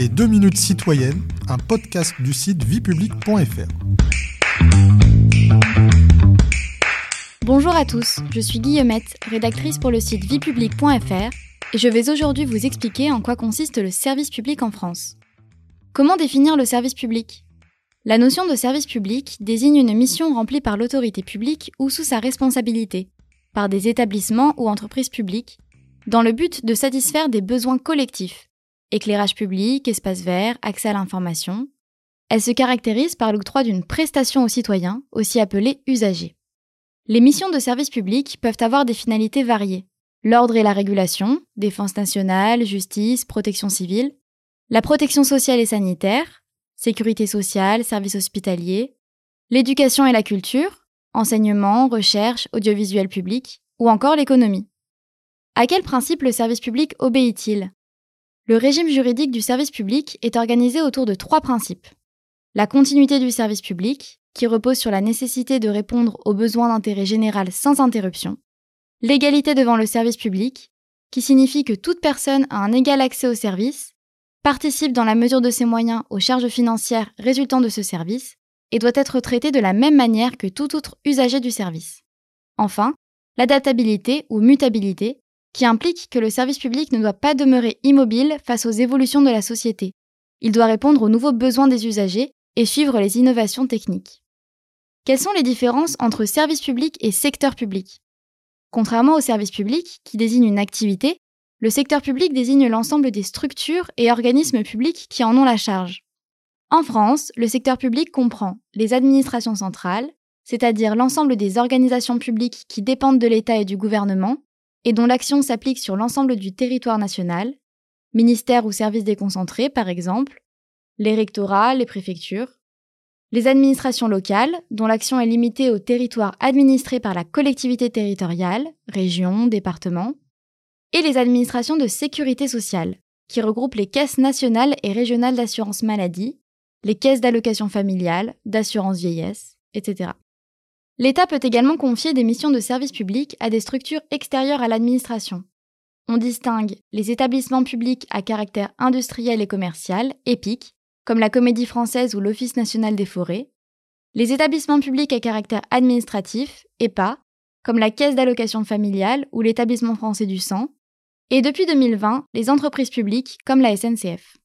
Les 2 minutes citoyennes, un podcast du site viepublic.fr. Bonjour à tous, je suis Guillemette, rédactrice pour le site viepublic.fr et je vais aujourd'hui vous expliquer en quoi consiste le service public en France. Comment définir le service public? La notion de service public désigne une mission remplie par l'autorité publique ou sous sa responsabilité, par des établissements ou entreprises publiques, dans le but de satisfaire des besoins collectifs, éclairage public, espace vert, accès à l'information. Elle se caractérise par l'octroi d'une prestation aux citoyens, aussi appelée usager. Les missions de service public peuvent avoir des finalités variées. L'ordre et la régulation, défense nationale, justice, protection civile, la protection sociale et sanitaire, sécurité sociale, services hospitaliers, l'éducation et la culture, enseignement, recherche, audiovisuel public, ou encore l'économie. À quel principe le service public obéit-il? Le régime juridique du service public est organisé autour de trois principes. La continuité du service public, qui repose sur la nécessité de répondre aux besoins d'intérêt général sans interruption. L'égalité devant le service public, qui signifie que toute personne a un égal accès au service, participe dans la mesure de ses moyens aux charges financières résultant de ce service et doit être traitée de la même manière que tout autre usager du service. Enfin, l'adaptabilité ou mutabilité, qui implique que le service public ne doit pas demeurer immobile face aux évolutions de la société. Il doit répondre aux nouveaux besoins des usagers et suivre les innovations techniques. Quelles sont les différences entre service public et secteur public? Contrairement au service public, qui désigne une activité, le secteur public désigne l'ensemble des structures et organismes publics qui en ont la charge. En France, le secteur public comprend les administrations centrales, c'est-à-dire l'ensemble des organisations publiques qui dépendent de l'État et du gouvernement, et dont l'action s'applique sur l'ensemble du territoire national, ministères ou services déconcentrés par exemple, les rectorats, les préfectures, les administrations locales, dont l'action est limitée au territoire administré par la collectivité territoriale, région, département, et les administrations de sécurité sociale, qui regroupent les caisses nationales et régionales d'assurance maladie, les caisses d'allocation familiale, d'assurance vieillesse, etc. L'État peut également confier des missions de service public à des structures extérieures à l'administration. On distingue les établissements publics à caractère industriel et commercial, EPIC, comme la Comédie française ou l'Office national des forêts, les établissements publics à caractère administratif, EPA, comme la Caisse d'allocation familiale ou l'Établissement français du sang, et depuis 2020, les entreprises publiques comme la SNCF.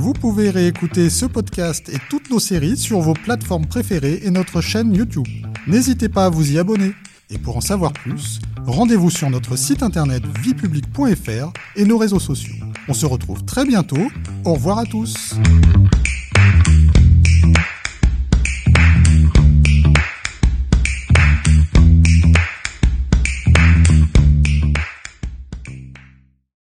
Vous pouvez réécouter ce podcast et toutes nos séries sur vos plateformes préférées et notre chaîne YouTube. N'hésitez pas à vous y abonner. Et pour en savoir plus, rendez-vous sur notre site internet viepublic.fr et nos réseaux sociaux. On se retrouve très bientôt. Au revoir à tous.